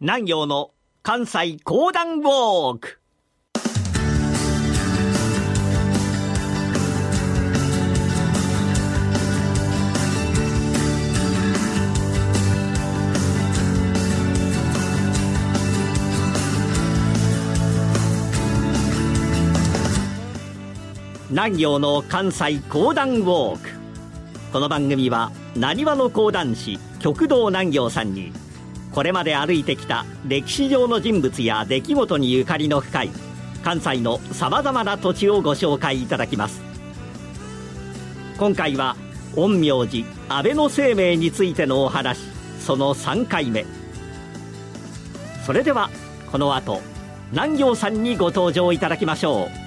南陽の関西講談ウォーク。南陽の関西講談ウォーク。この番組はなにわの講談師極道南陽さんにこれまで歩いてきた歴史上の人物や出来事にゆかりの深い関西のさまざまな土地をご紹介いただきます今回は陰陽師安倍の生命についてのお話その3回目それではこの後南陽さんにご登場いただきましょう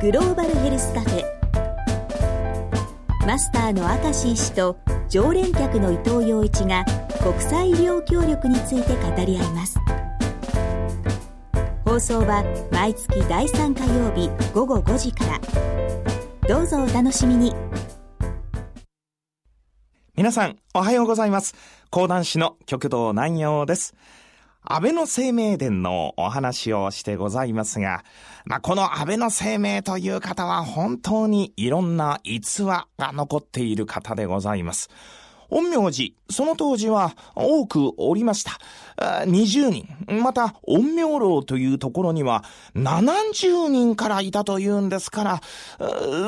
グローバルヘルスカフェ。マスターの明石医師と常連客の伊藤洋一が国際医療協力について語り合います。放送は毎月第3火曜日午後5時から。どうぞお楽しみに。皆さんおはようございます。講談師の極道南陽です。安倍の生命伝のお話をしてございますが、まあ、この安倍の生命という方は本当にいろんな逸話が残っている方でございます。陰陽師、その当時は多くおりました。20人、また陰陽楼というところには70人からいたというんですから、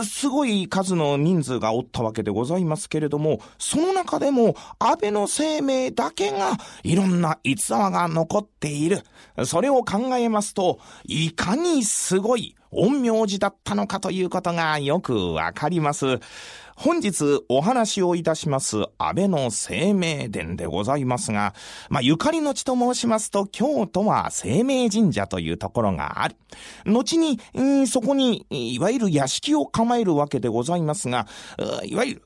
すごい数の人数がおったわけでございますけれども、その中でも安倍の生命だけがいろんな逸話が残っている。それを考えますと、いかにすごい陰陽師だったのかということがよくわかります。本日お話をいたします安倍の生命殿でございますが、まあ、ゆかりの地と申しますと、京都は生命神社というところがある。後に、そこに、いわゆる屋敷を構えるわけでございますが、いわゆる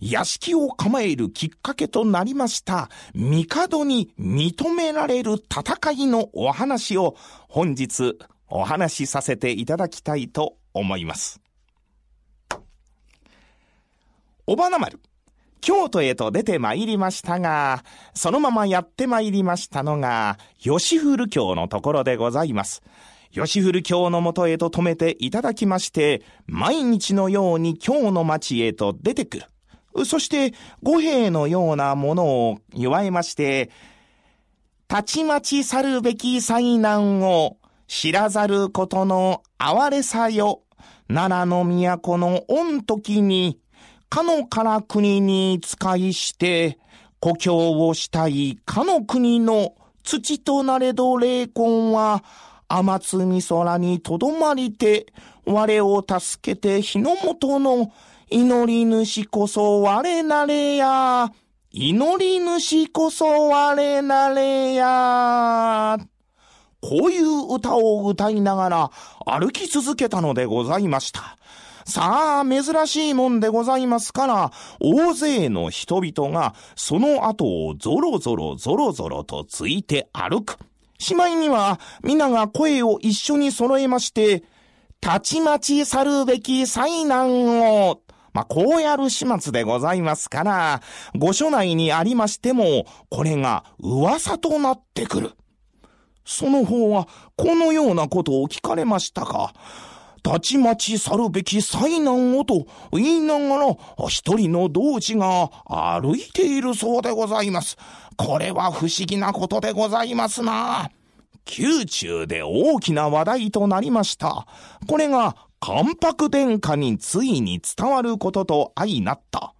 屋敷を構えるきっかけとなりました、帝に認められる戦いのお話を本日お話しさせていただきたいと思います。小花丸、京都へと出て参りましたが、そのままやって参りましたのが、吉古京のところでございます。吉古京のもとへと止めていただきまして、毎日のように京の町へと出てくる。そして、五兵のようなものを言わえまして、たちまち去るべき災難を知らざることの哀れさよ。奈良の都の御時に、かのから国に使いして、故郷をしたいかの国の土となれど霊魂は、天津み空にとどまりて、我を助けて日の元の祈り主こそ我なれや。祈り主こそ我なれや。こういう歌を歌いながら歩き続けたのでございました。さあ、珍しいもんでございますから、大勢の人々がその後をゾロゾロゾロゾロとついて歩く。しまいには皆が声を一緒に揃えまして、たちまち去るべき災難を、まあ、こうやる始末でございますから、御所内にありましても、これが噂となってくる。その方は、このようなことを聞かれましたか？たちまち去るべき災難をと言いながら、一人の同志が歩いているそうでございます。これは不思議なことでございますな。宮中で大きな話題となりました。これが関白殿下についに伝わることと相なった。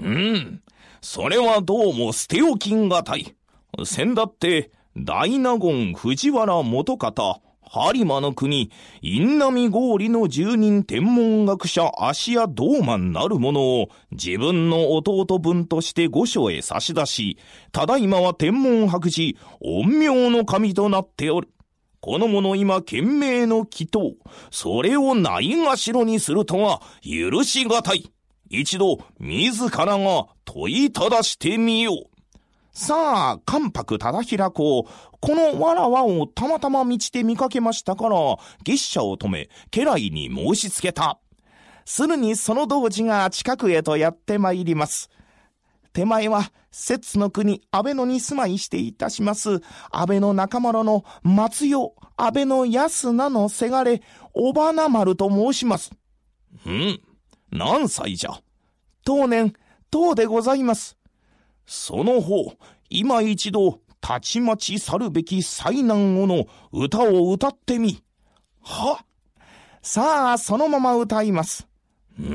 うん。それはどうも捨て置きんがたい。先だって、大納言藤原元方、播磨の国、印南郡の住人天文学者芦屋道満なる者を自分の弟分として御所へ差し出し、ただいまは天文博士、陰陽の神となっておる。この者今懸命の祈祷、それをないがしろにするとは許しがたい。一度自らが問いただしてみよう。さあ、関白忠平公、このわらわをたまたま道で見かけましたから、月車を止め、家来に申し付けた。するにその同時が近くへとやって参ります。手前は、摂津の国、安倍野に住まいしていたします、安倍の中丸の松代、安倍の安名のせがれ、小花丸と申します。うん。何歳じゃ当年、当でございます。その方、今一度、たちまち去るべき災難をの歌を歌ってみ。は？さあ、そのまま歌います。うー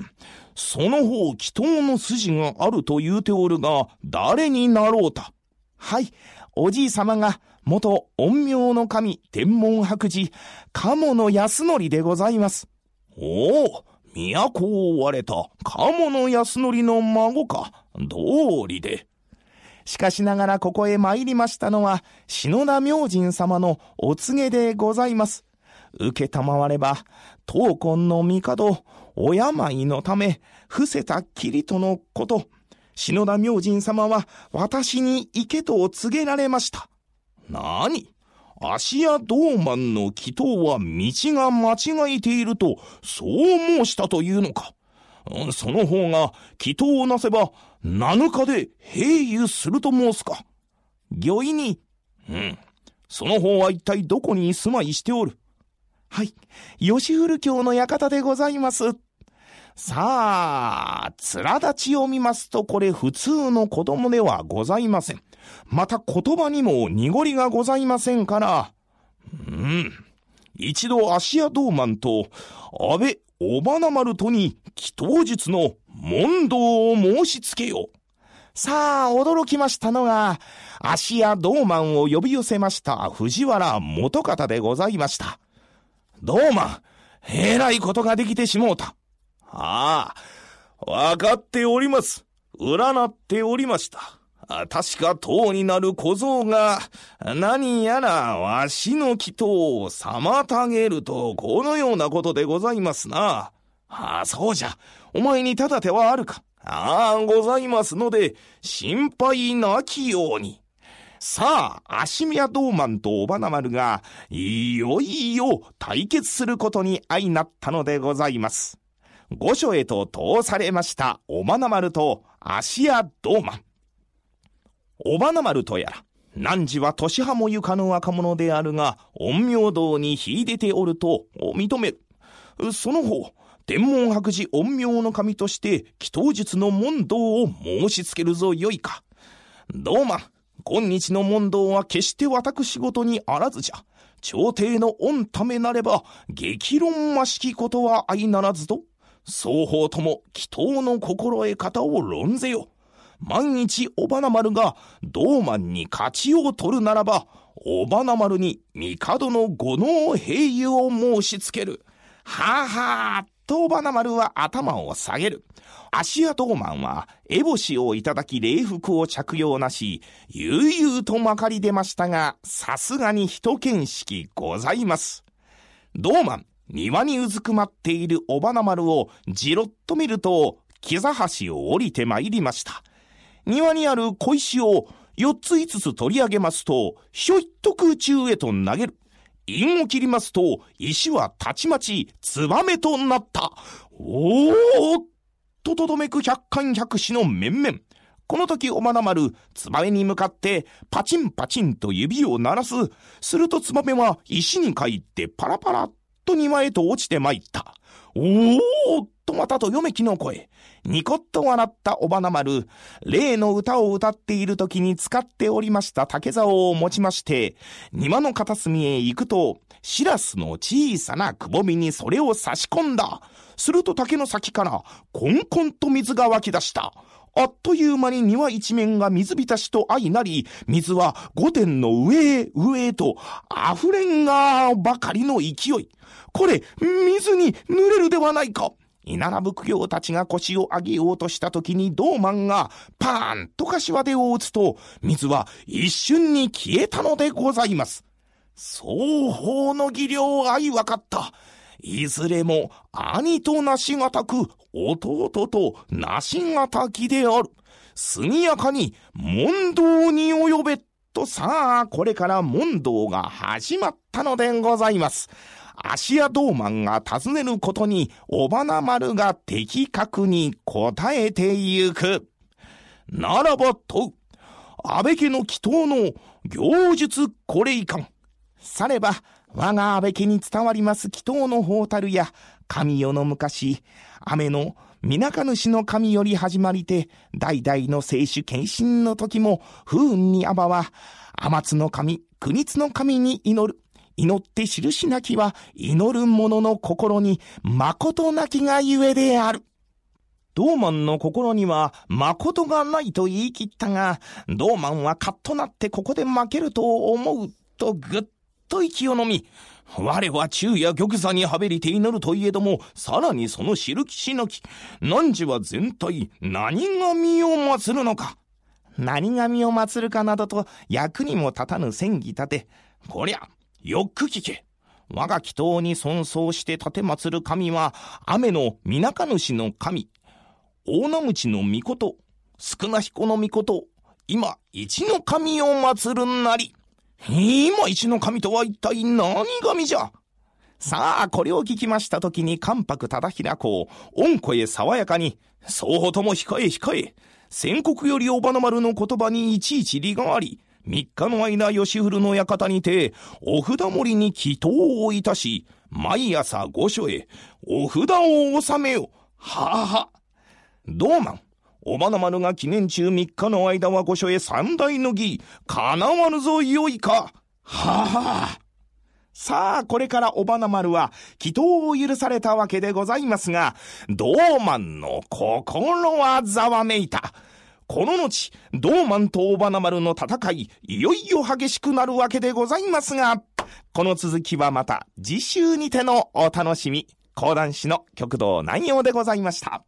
ん。その方、祈祷の筋があると言うておるが、誰になろうた？はい、おじい様が、元陰陽の神、天文白寺、鴨の安則でございます。おお、都を追われた鴨の安則の孫か。道理で。しかしながらここへ参りましたのは、篠田明神様のお告げでございます。受けたまわれば、闘魂の帝、お病のため、伏せたきりとのこと、篠田明神様は私に行けと告げられました。なに足屋道満の祈祷は道が間違えていると、そう申したというのか。その方が祈祷をなせば、七日で平癒すると申すか。御意に。うん。その方は一体どこに住まいしておるはい。吉古京の館でございます。さあ、面立ちを見ますとこれ普通の子供ではございません。また言葉にも濁りがございませんから、うん。一度芦屋道満と安倍小花丸とに祈祷術の問答を申し付けよ。さあ、驚きましたのが、芦屋道満を呼び寄せました藤原元方でございました。道満、えらいことができてしもうた。ああ、わかっております。占っておりました。確か塔になる小僧が、何やらわしの祈祷を妨げると、このようなことでございますな。ああ、そうじゃ。お前にただ手はあるか。ああ、ございますので、心配なきように。さあ、足宮道満と小花丸が、いよいよ対決することに相なったのでございます。御所へと通されました小花丸と芦屋道満。小花丸とやら、汝は年派もゆかぬ若者であるが、陰陽道に秀でておると認める。その方、天文白寺陰陽の神として、祈祷術の問答を申し付けるぞよいか。どうま、今日の問答は決して私事にあらずじゃ。朝廷の御ためなれば、激論ましきことは相ならずと。双方とも祈祷の心得方を論ぜよ。万一小花丸が道満に勝ちを取るならば、小花丸に帝の五能平癒を申し付ける。はあはあ、と小花丸は頭を下げる。足屋道満は、烏帽子をいただき礼服を着用なし、悠々とまかり出ましたが、さすがに一見識ございます。道満、庭にうずくまっている小花丸をじろっと見ると、木座橋を降りて参りました。庭にある小石を4つ5つ取り上げますと、ひょいっと空中へと投げる。陰を切りますと、石はたちまち、ツバメとなった。おーっととどめく百貫百死の面々。この時おまなまる、ツバメに向かって、パチンパチンと指を鳴らす。するとツバメは石に帰ってパラパラっと庭へと落ちてまいった。おーっとまたとよめきの声。ニコッと笑ったおばな丸。例の歌を歌っている時に使っておりました竹竿を持ちまして、庭の片隅へ行くと、シラスの小さなくぼみにそれを差し込んだ。すると竹の先から、コンコンと水が湧き出した。あっという間に庭一面が水浸しと相なり、水は御殿の上へ上へと溢れんがばかりの勢い。これ、水に濡れるではないか。稲並奉行たちが腰を上げようとした時にドーマンがパーンと柏手を打つと、水は一瞬に消えたのでございます。双方の技量相分かった。いずれも兄となしがたく、弟となしがたきである。速やかに問答に及べ、とさあ、これから問答が始まったのでございます。芦屋道満が尋ねることに、尾花丸が的確に答えてゆく。ならばと、安倍家の祈祷の行術これいかん。されば、我が安倍家に伝わります祈祷の宝樽や、神代の昔、雨の皆か主の神より始まりて、代々の聖主献身の時も、不運にあばは、天津の神、国津の神に祈る。祈って印なきは、祈る者の心に、誠なきがゆえである。ドーマンの心には誠がないと言い切ったが、ドーマンはカッとなってここで負けると思うとぐっと息を飲み、我は昼夜玉座にはべりて祈るといえども、さらにその知る気しなき、汝は全体何神を祀るのか。何神を祀るかなどと役にも立たぬ戦議立て、こりゃ、よく聞け。我が祈祷に尊崇して立て祀る神は、雨の皆か主の神、大名鞭の御事、少な彦の御事、今、一の神を祀るなり。今一の神とは一体何神じゃ？さあ、これを聞きましたときに関白忠平公、恩子へ爽やかに、そうとも控え控え、宣国よりおばな丸の言葉にいちいち利があり、三日の間吉古の館にて、お札盛りに祈祷をいたし、毎朝御所へ、お札を納めよ。はあは。どうまん？おばな丸が記念中三日の間は御所へ三代の儀、かなわぬぞよいか。はあ。さあ、これからおばな丸は、祈祷を許されたわけでございますが、ドーマンの心はざわめいた。この後、ドーマンとおばな丸の戦い、いよいよ激しくなるわけでございますが、この続きはまた次週にてのお楽しみ。講談師の極道南陽でございました。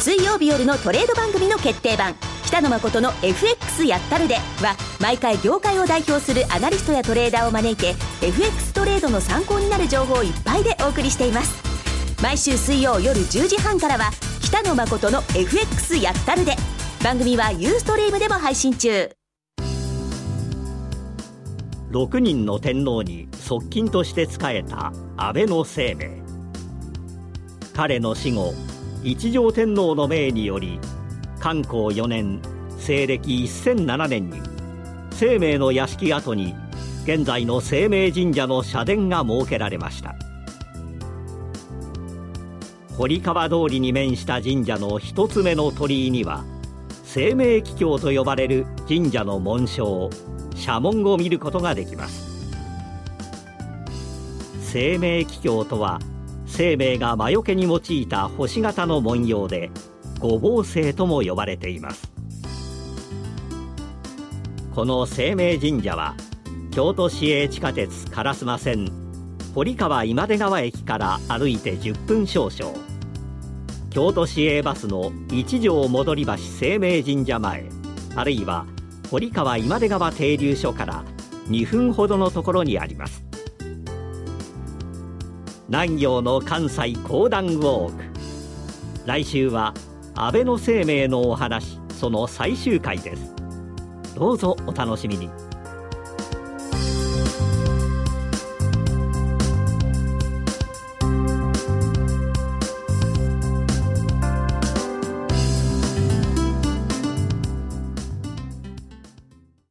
水曜日夜のトレード番組の決定版北野誠の FX やったるでは毎回業界を代表するアナリストやトレーダーを招いて FX トレードの参考になる情報いっぱいでお送りしています毎週水曜夜10時半からは北野誠の FX やったるで。番組はユーストリームでも配信中。6人の天皇に側近として仕えた安倍の生命。彼の死後一条天皇の命により観光4年西暦1007年に生命の屋敷跡に現在の生命神社の社殿が設けられました。堀川通りに面した神社の一つ目の鳥居には生命桔梗と呼ばれる神社の紋章社紋を見ることができます。生命桔梗とは生命が魔除けに用いた星型の文様で五芒星とも呼ばれています。この生命神社は京都市営地下鉄烏丸線堀川今出川駅から歩いて10分少々。京都市営バスの一条戻り橋生命神社前。あるいは堀川今出川停留所から2分ほどのところにあります。南行の関西講談ウォーク。来週は安倍の生命のお話その最終回です。どうぞお楽しみに。